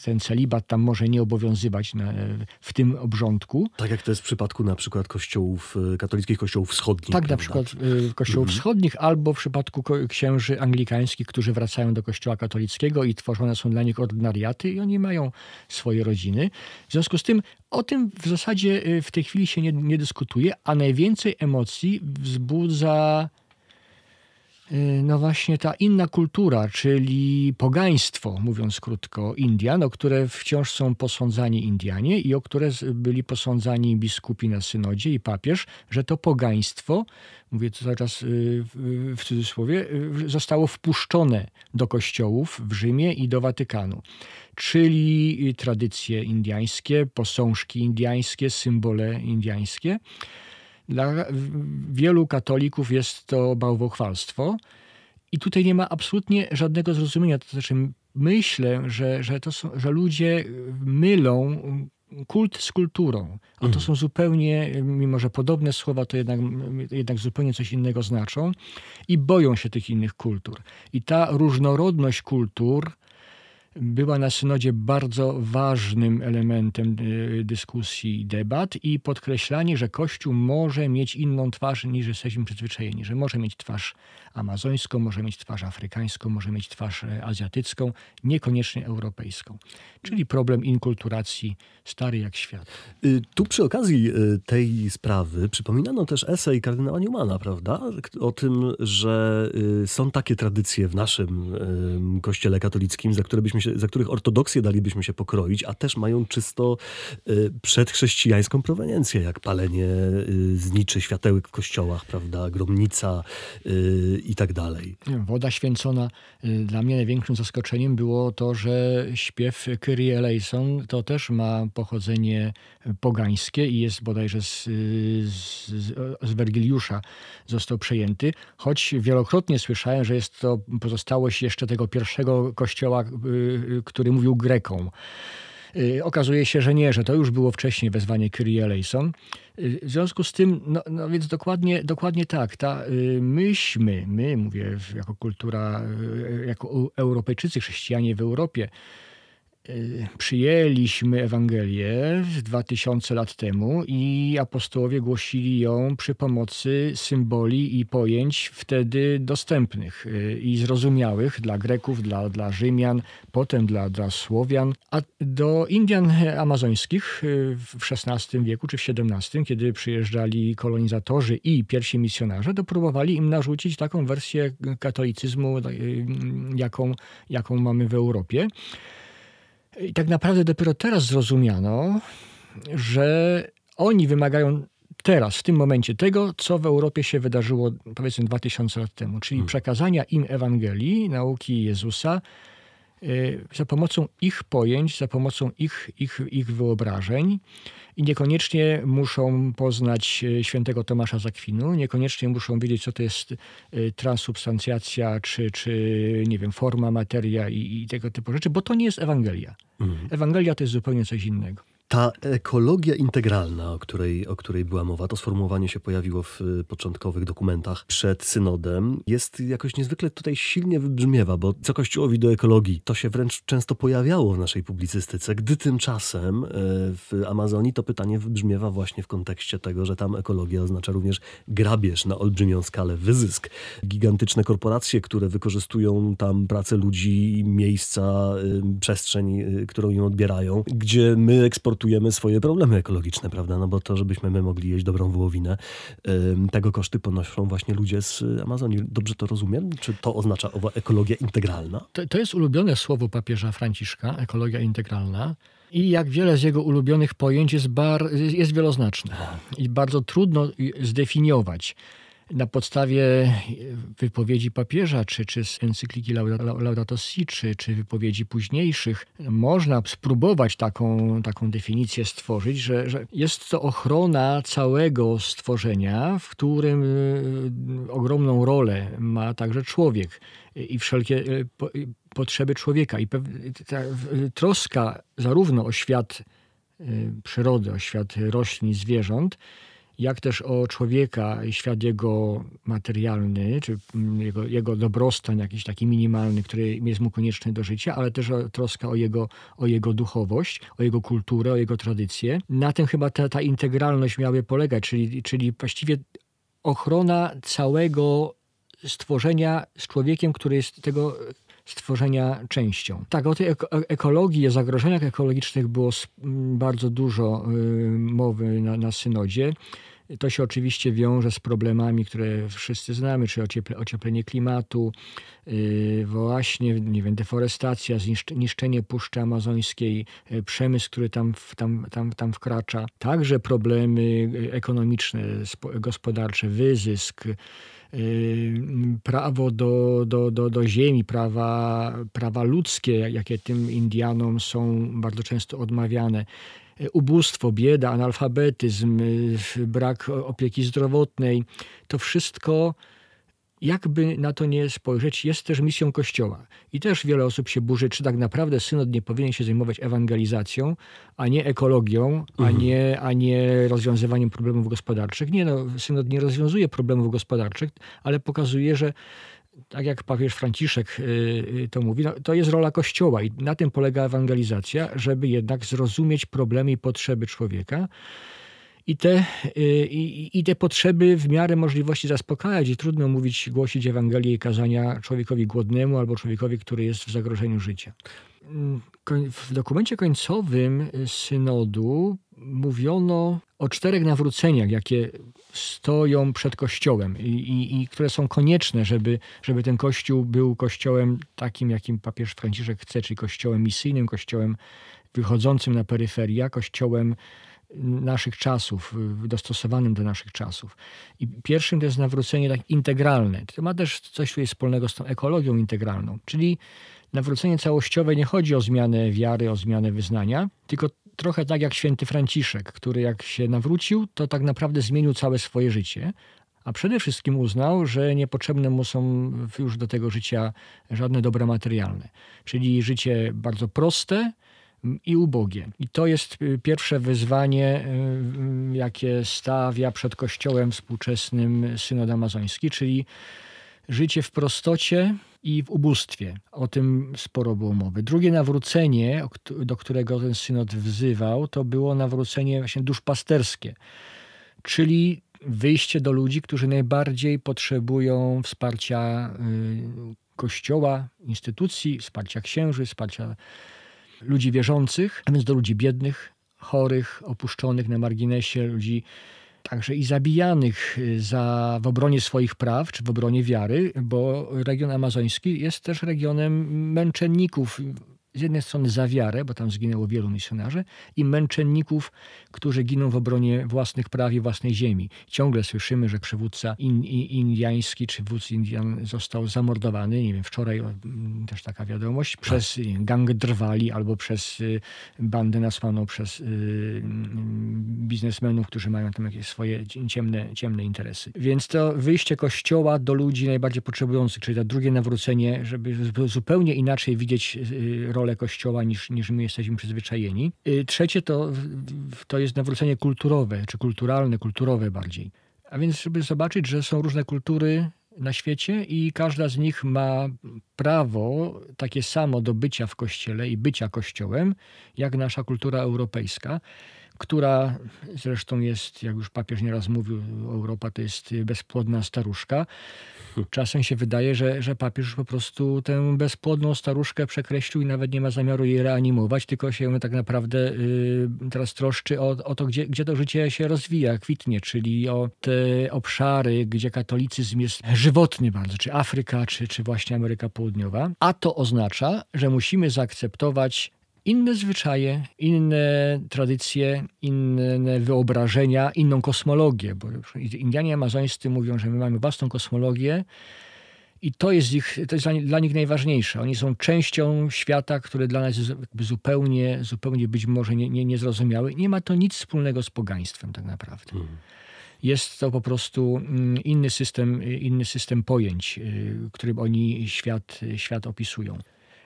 ten celibat tam może nie obowiązywać na, w tym obrządku. Tak jak to jest w przypadku na przykład kościołów, e, katolickich kościołów wschodnich. Tak, prawda? na przykład e, kościołów mhm. wschodnich albo w przypadku księży anglikańskich, którzy wracają do kościoła katolickiego i tworzone są dla nich ordynariaty i oni mają swoje rodziny. W związku z tym o tym w zasadzie w tej chwili się nie, nie dyskutuje, a najwięcej emocji wzbudza no właśnie ta inna kultura, czyli pogaństwo, mówiąc krótko, Indian, o które wciąż są posądzani Indianie i o które byli posądzani biskupi na synodzie i papież, że to pogaństwo, mówię to czas y, w cudzysłowie, y, zostało wpuszczone do kościołów w Rzymie i do Watykanu. Czyli tradycje indiańskie, posążki indiańskie, symbole indiańskie. Dla wielu katolików jest to bałwochwalstwo i tutaj nie ma absolutnie żadnego zrozumienia. To znaczy myślę, że, że, to są, że ludzie mylą kult z kulturą. A to mhm. są zupełnie, mimo że podobne słowa, to jednak, jednak zupełnie coś innego znaczą i boją się tych innych kultur. I ta różnorodność kultur była na synodzie bardzo ważnym elementem y, dyskusji i debat i podkreślanie, że Kościół może mieć inną twarz niż jesteśmy przyzwyczajeni, że może mieć twarz amazońską, może mieć twarz afrykańską, może mieć twarz e, azjatycką, niekoniecznie europejską. Czyli problem inkulturacji stary jak świat. Y, tu przy okazji y, tej sprawy przypominano też esej kardynała Newmana, prawda? O tym, że są takie tradycje w naszym kościele katolickim, za które byśmy się się, za których ortodoksję dalibyśmy się pokroić, a też mają czysto y, przedchrześcijańską proweniencję, jak palenie y, zniczy światełek w kościołach, prawda, gromnica y, i tak dalej. Woda święcona. Dla mnie największym zaskoczeniem było to, że śpiew Kyrie eleison to też ma pochodzenie pogańskie i jest bodajże z, z, z Wergiliusza został przejęty, choć wielokrotnie słyszałem, że jest to pozostałość jeszcze tego pierwszego kościoła który mówił Grekom. Y, okazuje się, że nie, że to już było wcześniej wezwanie Kyrie eleison. Y, w związku z tym, no, no więc dokładnie, dokładnie tak, ta, y, myśmy, my mówię jako kultura, jako Europejczycy, chrześcijanie w Europie, Y, przyjęliśmy Ewangelię 2000 lat temu i apostołowie głosili ją przy pomocy symboli i pojęć wtedy dostępnych y, i zrozumiałych dla Greków, dla, dla Rzymian, potem dla, dla Słowian. A do Indian amazońskich y, w XVI wieku czy w XVII, kiedy przyjeżdżali kolonizatorzy i pierwsi misjonarze, to próbowali im narzucić taką wersję katolicyzmu, jaką, jaką mamy w Europie. I tak naprawdę dopiero teraz zrozumiano, że oni wymagają teraz, w tym momencie, tego, co w Europie się wydarzyło powiedzmy 2000 lat temu, czyli hmm. przekazania im Ewangelii, nauki Jezusa, za pomocą ich pojęć, za pomocą ich, ich, ich wyobrażeń i niekoniecznie muszą poznać e, świętego Tomasza Zakwinu, niekoniecznie muszą wiedzieć, co to jest e, transubstancjacja, czy, czy nie wiem, forma, materia i, i tego typu rzeczy, bo to nie jest Ewangelia. Mhm. Ewangelia to jest zupełnie coś innego. Ta ekologia integralna, o której, o której była mowa, to sformułowanie się pojawiło w y, początkowych dokumentach przed synodem, jest jakoś niezwykle tutaj silnie wybrzmiewa, bo co Kościołowi do ekologii, to się wręcz często pojawiało w naszej publicystyce, gdy tymczasem y, w Amazonii to pytanie wybrzmiewa właśnie w kontekście tego, że tam ekologia oznacza również grabież na olbrzymią skalę, wyzysk. Gigantyczne korporacje, które wykorzystują tam pracę ludzi, miejsca, y, przestrzeń, którą im odbierają, gdzie my eksportujemy importujemy swoje problemy ekologiczne, prawda? No bo to, żebyśmy my mogli jeść dobrą wołowinę, tego koszty ponoszą właśnie ludzie z Amazonii. Dobrze to rozumiem? Czy to oznacza owa ekologia integralna? To, to jest ulubione słowo papieża Franciszka, ekologia integralna. I jak wiele z jego ulubionych pojęć jest, bar, jest wieloznaczne i bardzo trudno zdefiniować na podstawie wypowiedzi papieża, czy, czy z encykliki Laudato Si, czy, czy wypowiedzi późniejszych, można spróbować taką, taką definicję stworzyć, że, że jest to ochrona całego stworzenia, w którym y, ogromną rolę ma także człowiek i wszelkie y, potrzeby człowieka. I ta troska zarówno o świat przyrody, o świat roślin, zwierząt, jak też o człowieka, świat jego materialny, czy mm, jego, jego dobrostan jakiś taki minimalny, który jest mu konieczny do życia, ale też troska o jego, o jego duchowość, o jego kulturę, o jego tradycję. Na tym chyba ta, ta integralność miałaby polegać, czyli, czyli właściwie ochrona całego stworzenia z człowiekiem, który jest tego stworzenia częścią. Tak, o tej ekologii, o zagrożeniach ekologicznych było bardzo dużo y, mowy na, na synodzie. To się oczywiście wiąże z problemami, które wszyscy znamy, czyli ocieplenie klimatu, y, właśnie, nie wiem, deforestacja, zniszczenie Puszczy Amazońskiej, y, przemysł, który tam, tam, tam, tam wkracza. Także problemy ekonomiczne, gospodarcze, wyzysk, prawo do, do, do, do ziemi, prawa, prawa ludzkie, jakie tym Indianom są bardzo często odmawiane. Ubóstwo, bieda, analfabetyzm, brak opieki zdrowotnej, to wszystko jakby na to nie spojrzeć, jest też misją Kościoła. I też wiele osób się burzy, czy tak naprawdę synod nie powinien się zajmować ewangelizacją, a nie ekologią, a, mhm. nie, a nie rozwiązywaniem problemów gospodarczych. Nie, no, synod nie rozwiązuje problemów gospodarczych, ale pokazuje, że tak jak papież Franciszek y, y, to mówi, no, to jest rola Kościoła i na tym polega ewangelizacja, żeby jednak zrozumieć problemy i potrzeby człowieka i te, y, i, te potrzeby w miarę możliwości zaspokajać. I trudno mówić, głosić Ewangelię i kazania człowiekowi głodnemu albo człowiekowi, który jest w zagrożeniu życia. Mm, w dokumencie końcowym synodu mówiono o czterech nawróceniach, jakie stoją przed Kościołem i, i, i, które są konieczne, żeby, żeby ten Kościół był Kościołem takim, jakim papież Franciszek chce, czyli Kościołem misyjnym, Kościołem wychodzącym na peryferia, Kościołem naszych czasów, dostosowanym do naszych czasów. I pierwszym to jest nawrócenie tak integralne. To ma też coś tu wspólnego z tą ekologią integralną, czyli nawrócenie całościowe nie chodzi o zmianę wiary, o zmianę wyznania, tylko trochę tak jak święty Franciszek, który jak się nawrócił, to tak naprawdę zmienił całe swoje życie, a przede wszystkim uznał, że niepotrzebne mu są już do tego życia żadne dobra materialne. Czyli życie bardzo proste, i ubogie. I to jest y, pierwsze wyzwanie, y, y, jakie stawia przed Kościołem współczesnym synod amazoński, czyli życie w prostocie i w ubóstwie. O tym sporo było mowy. Drugie nawrócenie, do którego ten synod wzywał, to było nawrócenie właśnie duszpasterskie, czyli wyjście do ludzi, którzy najbardziej potrzebują wsparcia Kościoła, instytucji, wsparcia księży, wsparcia ludzi wierzących, a więc do ludzi biednych, chorych, opuszczonych na marginesie, ludzi także i zabijanych y, za, w obronie swoich praw czy w obronie wiary, bo region amazoński jest też regionem męczenników z jednej strony za wiarę, bo tam zginęło wielu misjonarzy, i męczenników, którzy giną w obronie własnych praw i własnej ziemi. Ciągle słyszymy, że przywódca in, in, indiański czy wódz Indian został zamordowany. Nie wiem, wczoraj mm, też taka wiadomość, tak. przez gang drwali albo przez y, bandę nasłaną przez y, mm, biznesmenów, którzy mają tam jakieś swoje ciemne, ciemne interesy. Więc to wyjście kościoła do ludzi najbardziej potrzebujących, czyli to drugie nawrócenie, żeby zupełnie inaczej widzieć y, rolę rolę Kościoła niż, niż my jesteśmy przyzwyczajeni. Y, trzecie to, to jest nawrócenie kulturowe, czy kulturalne, kulturowe bardziej. A więc, żeby zobaczyć, że są różne kultury na świecie i każda z nich ma prawo takie samo do bycia w kościele i bycia kościołem, jak nasza kultura europejska która zresztą jest, jak już papież nieraz mówił, Europa to jest bezpłodna staruszka. <laughs> Czasem się wydaje, że, że papież po prostu tę bezpłodną staruszkę przekreślił i nawet nie ma zamiaru jej reanimować, tylko się tak naprawdę y, teraz troszczy o, o to, gdzie, gdzie to życie się rozwija, kwitnie, czyli o te obszary, gdzie katolicyzm jest żywotny bardzo, czy Afryka, czy, czy właśnie Ameryka Południowa. A to oznacza, że musimy zaakceptować inne zwyczaje, inne tradycje, inne wyobrażenia, inną kosmologię. Bo Indianie amazońscy mówią, że my mamy własną kosmologię i to jest, ich, to jest dla nich najważniejsze. Oni są częścią świata, który dla nas jest zupełnie, zupełnie być może nie, nie, niezrozumiały. Nie ma to nic wspólnego z pogaństwem tak naprawdę. Hmm. Jest to po prostu mm, inny system, inny system pojęć, y, którym oni świat, świat opisują.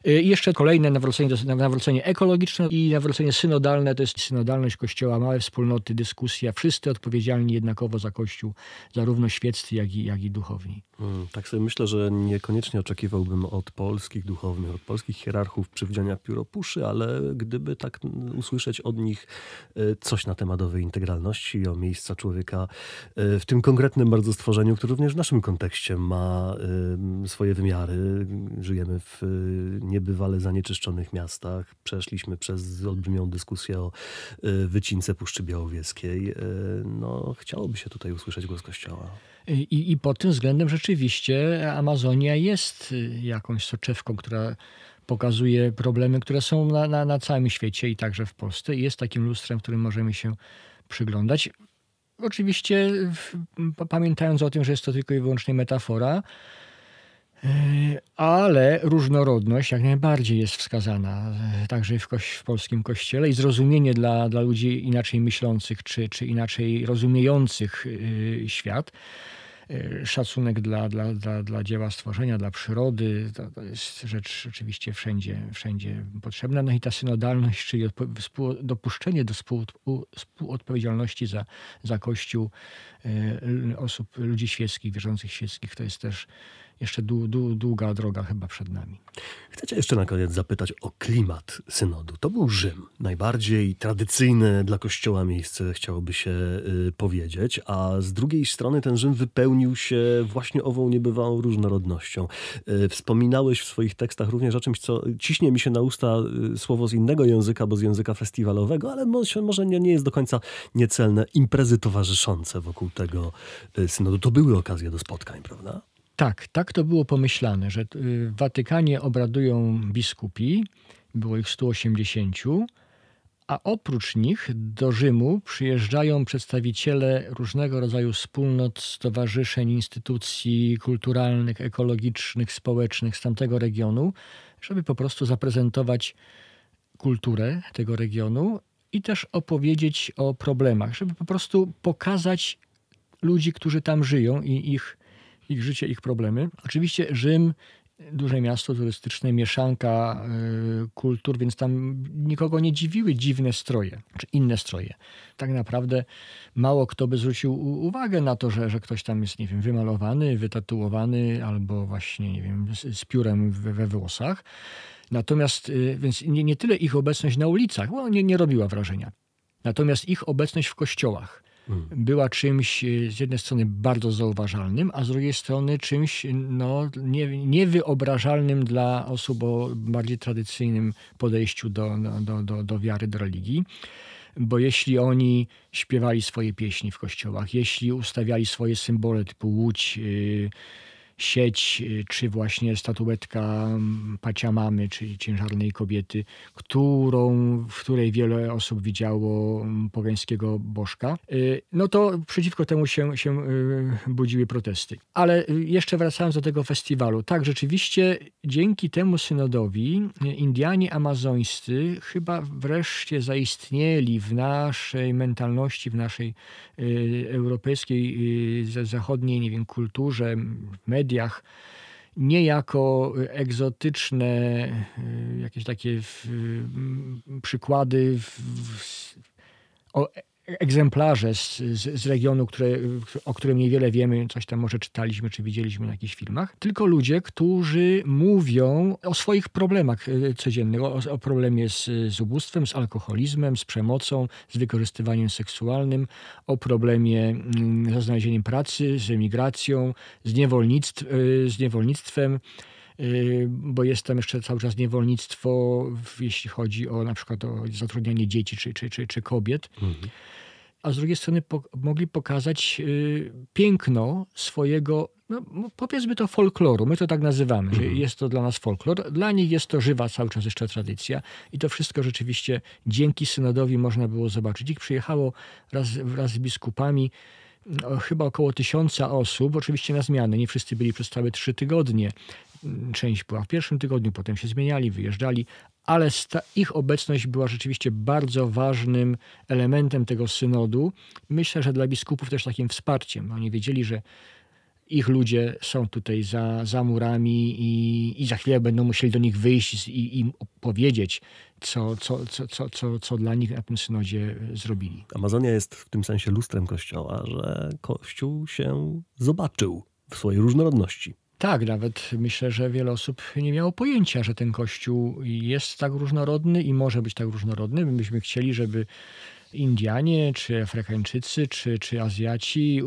Y, I jeszcze kolejne nawrócenie, nawrócenie ekologiczne i nawrócenie synodalne, to jest synodalność Kościoła, małe wspólnoty, dyskusja, wszyscy odpowiedzialni jednakowo za Kościół, zarówno świeccy, jak i, jak i duchowni. Hmm, tak sobie myślę, że niekoniecznie oczekiwałbym od polskich duchownych, od polskich hierarchów przywdziania pióropuszy, ale gdyby tak usłyszeć od nich y, coś na temat owej integralności, o miejsca człowieka y, w tym konkretnym bardzo stworzeniu, które również w naszym kontekście ma swoje wymiary. Żyjemy w niebywale zanieczyszczonych miastach. Przeszliśmy przez olbrzymią dyskusję o y, wycince Puszczy Białowieskiej. Y, no, chciałoby się tutaj usłyszeć głos Kościoła. I, I pod tym względem rzeczywiście Amazonia jest y, jakąś soczewką, która pokazuje problemy, które są na, na, na całym świecie i także w Polsce. Jest takim lustrem, w którym możemy się przyglądać. Oczywiście pamiętając o tym, że jest to tylko i wyłącznie metafora, ale różnorodność jak najbardziej jest wskazana e, także w, w, polskim kościele i zrozumienie dla, dla ludzi inaczej myślących czy, czy inaczej rozumiejących e, świat. Szacunek dla, dla, dla, dla dzieła stworzenia, dla przyrody, to, to jest rzecz oczywiście wszędzie, wszędzie potrzebna. No i ta synodalność, czyli dopuszczenie do współodpowiedzialności za, za Kościół osób, ludzi świeckich, wierzących świeckich, to jest też jeszcze długa droga chyba przed nami. Chcecie jeszcze na koniec zapytać o klimat synodu. To był Rzym, najbardziej tradycyjne dla Kościoła miejsce, chciałoby się y, powiedzieć, a z drugiej strony ten Rzym wypełnił się właśnie ową niebywałą różnorodnością. Y, wspominałeś w swoich tekstach również o czymś, co ciśnie mi się na usta y, słowo z innego języka, bo z języka festiwalowego, ale może, może nie, nie jest do końca niecelne. Imprezy towarzyszące wokół tego y, synodu. To były okazje do spotkań, prawda? Tak, tak to było pomyślane, że y, w Watykanie obradują biskupi, było ich 180, a oprócz nich do Rzymu przyjeżdżają przedstawiciele różnego rodzaju wspólnot, stowarzyszeń, instytucji kulturalnych, ekologicznych, społecznych z tamtego regionu, żeby po prostu zaprezentować kulturę tego regionu i też opowiedzieć o problemach, żeby po prostu pokazać ludzi, którzy tam żyją i ich ich życie, ich problemy. Oczywiście Rzym, duże miasto turystyczne, mieszanka y, kultur, więc tam nikogo nie dziwiły dziwne stroje, czy inne stroje. Tak naprawdę mało kto by zwrócił uwagę na to, że, że ktoś tam jest, nie wiem, wymalowany, wytatuowany albo właśnie, nie wiem, z, z piórem we, we włosach. Natomiast, y, więc nie, nie tyle ich obecność na ulicach, bo nie, nie robiła wrażenia. Natomiast ich obecność w kościołach była czymś e, z jednej strony bardzo zauważalnym, a z drugiej strony czymś no, nie, niewyobrażalnym dla osób o bardziej tradycyjnym podejściu do, do, do, do wiary, do religii. Bo jeśli oni śpiewali swoje pieśni w kościołach, jeśli ustawiali swoje symbole typu łódź, yy, sieć, y, czy właśnie statuetka mm, Paciamamy, czyli ciężarnej kobiety, którą, w której wiele osób widziało mm, pogańskiego bożka, y, no to przeciwko temu się, się y, budziły protesty. Ale jeszcze wracając do tego festiwalu, tak, rzeczywiście dzięki temu synodowi Indianie amazońscy chyba wreszcie zaistnieli w naszej mentalności, w naszej europejskiej, zachodniej, nie wiem, kulturze, mediach, mediach nie jako egzotyczne y, jakieś takie przykłady o egzemplarze z, z, z, regionu, które, o którym niewiele wiemy, coś tam może czytaliśmy czy widzieliśmy na jakichś filmach, tylko ludzie, którzy mówią o swoich problemach e, codziennych, o, o problemie z, z ubóstwem, z alkoholizmem, z przemocą, z wykorzystywaniem seksualnym, o problemie mm, ze znalezieniem pracy, z emigracją, z, niewolnictw, e, z niewolnictwem, bo jest tam jeszcze cały czas niewolnictwo, jeśli chodzi o na przykład o zatrudnianie dzieci czy, czy, czy, czy kobiet. Mhm. A z drugiej strony po, mogli pokazać y, piękno swojego, no, powiedzmy to folkloru, my to tak nazywamy, mhm. że jest to dla nas folklor. Dla nich jest to żywa cały czas jeszcze tradycja i to wszystko rzeczywiście dzięki synodowi można było zobaczyć. Ich przyjechało raz, wraz z biskupami chyba około tysiąca osób, oczywiście na zmianę. Nie wszyscy byli przez całe trzy tygodnie. Część była w pierwszym tygodniu, potem się zmieniali, wyjeżdżali, ale ich obecność była rzeczywiście bardzo ważnym elementem tego synodu. Myślę, że dla biskupów też takim wsparciem. Oni wiedzieli, że ich ludzie są tutaj za, za murami i, i za chwilę będą musieli do nich wyjść i im powiedzieć, co, co, co, co, co, co dla nich na tym synodzie zrobili. Amazonia jest w tym sensie lustrem Kościoła, że Kościół się zobaczył w swojej różnorodności. Tak, nawet myślę, że wiele osób nie miało pojęcia, że ten Kościół jest tak różnorodny i może być tak różnorodny. My byśmy chcieli, żeby Indianie, czy Afrykańczycy, czy, czy Azjaci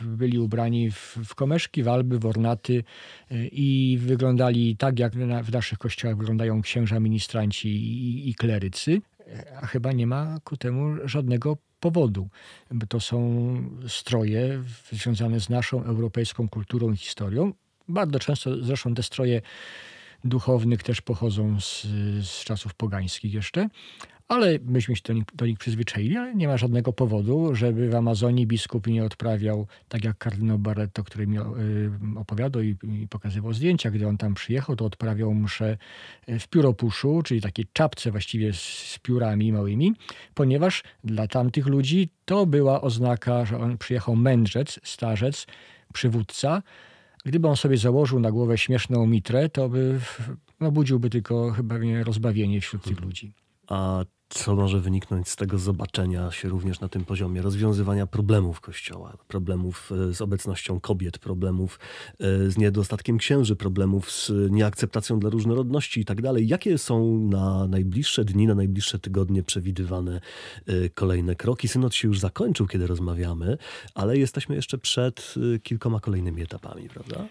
byli ubrani w, w komeszki, walby, w ornaty y, i wyglądali tak, jak w naszych kościołach wyglądają księża, ministranci i, i klerycy. A chyba nie ma ku temu żadnego powodu. To są stroje związane z naszą europejską kulturą i historią. Bardzo często zresztą te stroje duchownych też pochodzą z, z czasów pogańskich jeszcze, ale myśmy się do nich, do nich przyzwyczaili, ale nie ma żadnego powodu, żeby w Amazonii biskup nie odprawiał, tak jak kardynał Barretto, który mi y, opowiadał i, i, pokazywał zdjęcia, gdy on tam przyjechał, to odprawiał mszę w pióropuszu, czyli takiej czapce właściwie z, z piórami małymi, ponieważ dla tamtych ludzi to była oznaka, że on przyjechał mędrzec, starzec, przywódca, Gdyby on sobie założył na głowę śmieszną mitrę, to by no, budziłby tylko chyba rozbawienie wśród tych ludzi. A co może wyniknąć z tego zobaczenia się również na tym poziomie rozwiązywania problemów Kościoła, problemów e, z obecnością kobiet, problemów e, z niedostatkiem księży, problemów z nieakceptacją dla różnorodności i tak dalej. Jakie są na najbliższe dni, na najbliższe tygodnie przewidywane e, kolejne kroki? Synod się już zakończył, kiedy rozmawiamy, ale jesteśmy jeszcze przed kilkoma kolejnymi etapami, prawda?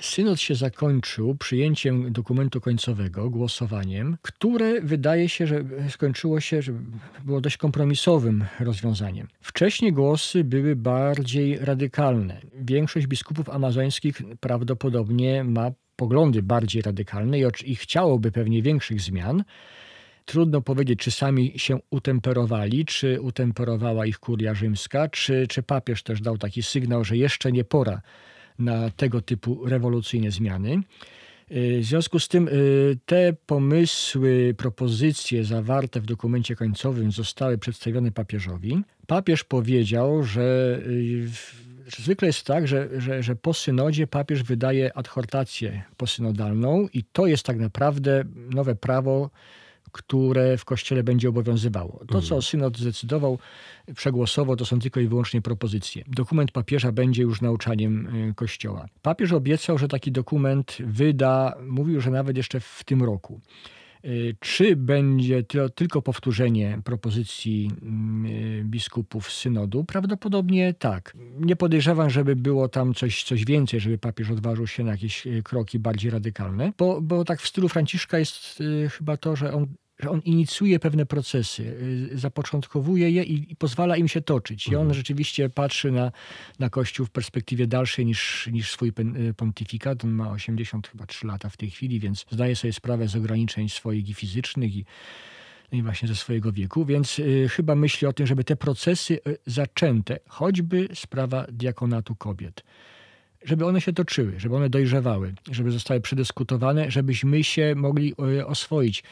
Synod się zakończył przyjęciem dokumentu końcowego, głosowaniem, które wydaje się, że skończyło się, że było dość kompromisowym rozwiązaniem. Wcześniej głosy były bardziej radykalne. Większość biskupów amazońskich prawdopodobnie ma poglądy bardziej radykalne i chciałoby pewnie większych zmian. Trudno powiedzieć, czy sami się utemperowali, czy utemperowała ich kuria rzymska, czy, czy papież też dał taki sygnał, że jeszcze nie pora na tego typu rewolucyjne zmiany. Y, w związku z tym y, te pomysły, propozycje zawarte w dokumencie końcowym zostały przedstawione papieżowi. Papież powiedział, że y, zwykle jest tak, że, że, że po synodzie papież wydaje adhortację posynodalną i to jest tak naprawdę nowe prawo, które w Kościele będzie obowiązywało. To, co mhm. synod zdecydował, przegłosował, to są tylko i wyłącznie propozycje. Dokument papieża będzie już nauczaniem y, Kościoła. Papież obiecał, że taki dokument wyda, mówił, że nawet jeszcze w tym roku. Y, czy będzie to tylko powtórzenie propozycji y, biskupów synodu? Prawdopodobnie tak. Nie podejrzewam, żeby było tam coś, coś więcej, żeby papież odważył się na jakieś kroki bardziej radykalne, bo, bo tak w stylu Franciszka jest chyba to, że on że on inicjuje pewne procesy, y, zapoczątkowuje je i, i pozwala im się toczyć. I on mhm. rzeczywiście patrzy na, na Kościół w perspektywie dalszej niż, niż swój y, pontyfikat. On ma 83 lata w tej chwili, więc zdaje sobie sprawę z ograniczeń swoich i fizycznych i, i właśnie ze swojego wieku, więc y, chyba myśli o tym, żeby te procesy y, zaczęte, choćby sprawa diakonatu kobiet, żeby one się toczyły, żeby one dojrzewały, żeby zostały przedyskutowane, żebyśmy się mogli y, oswoić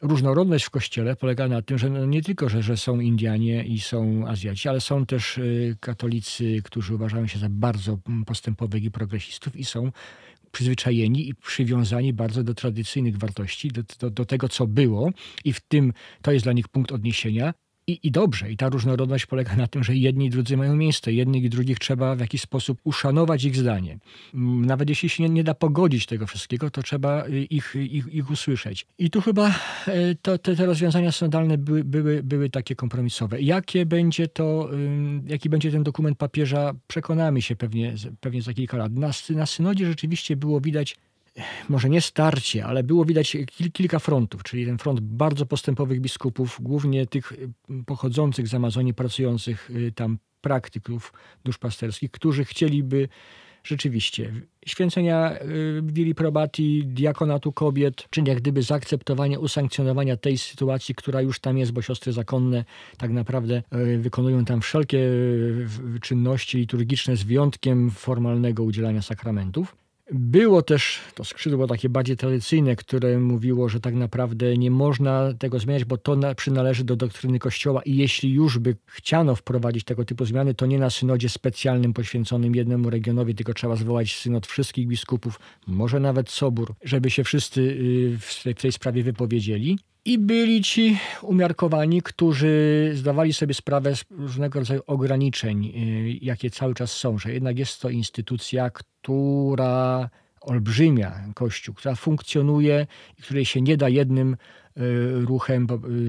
różnorodność w kościele polega na tym, że no nie tylko, że, że są Indianie i są Azjaci, ale są też y, katolicy, którzy uważają się za bardzo postępowych i progresistów i są przyzwyczajeni i przywiązani bardzo do tradycyjnych wartości, do, do, do tego, co było, i w tym to jest dla nich punkt odniesienia. I, I dobrze, i ta różnorodność polega na tym, że jedni i drudzy mają miejsce, jednych i drugich trzeba w jakiś sposób uszanować ich zdanie. Mm, nawet jeśli się nie, nie da pogodzić tego wszystkiego, to trzeba y, ich, ich, ich usłyszeć. I tu chyba y, to, te, te rozwiązania sądalne były, były, były takie kompromisowe. Jakie będzie to, jaki będzie ten dokument papieża, przekonamy się pewnie, pewnie za kilka lat. Na, na synodzie rzeczywiście było widać może nie starcie, ale było widać kilka frontów, czyli ten front bardzo postępowych biskupów, głównie tych y, pochodzących z Amazonii, pracujących y, tam praktyków duszpasterskich, którzy chcieliby rzeczywiście święcenia y, Wili Probati, diakonatu kobiet, czyli jak gdyby zaakceptowania, usankcjonowania tej sytuacji, która już tam jest, bo siostry zakonne tak naprawdę wykonują tam wszelkie czynności liturgiczne z wyjątkiem formalnego udzielania sakramentów. Było też to skrzydło takie bardziej tradycyjne, które mówiło, że tak naprawdę nie można tego zmieniać, bo to przynależy do doktryny Kościoła i jeśli już by chciano wprowadzić tego typu zmiany, to nie na synodzie specjalnym poświęconym jednemu regionowi, tylko trzeba zwołać synod wszystkich biskupów, może nawet sobór, żeby się wszyscy y, w tej sprawie wypowiedzieli. I byli ci umiarkowani, którzy zdawali sobie sprawę z różnego rodzaju ograniczeń, y, jakie cały czas są, że jednak jest to instytucja, która olbrzymia Kościół, która funkcjonuje i której się nie da jednym ruchem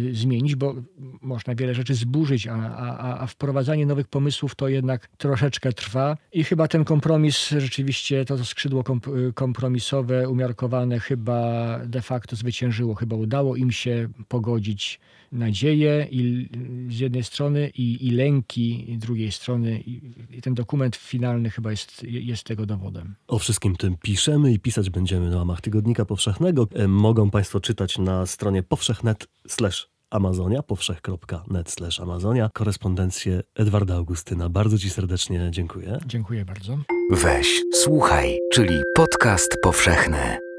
y, zmienić, bo można wiele rzeczy zburzyć, a, a, a wprowadzanie nowych pomysłów to jednak troszeczkę trwa i chyba ten kompromis rzeczywiście, to, skrzydło y, kompromisowe, umiarkowane chyba de facto zwyciężyło. Chyba udało im się pogodzić nadzieje i, z jednej strony i, i lęki z drugiej strony I, i, ten dokument finalny chyba jest, jest tego dowodem. O wszystkim tym piszemy i pisać będziemy na łamach Tygodnika Powszechnego. E, mogą Państwo czytać na stronie powszechnet Amazonia, powszech.net slash Amazonia, korespondencję Edwarda Augustyna. Bardzo Ci serdecznie dziękuję. Dziękuję bardzo. Weź, słuchaj, czyli podcast powszechny.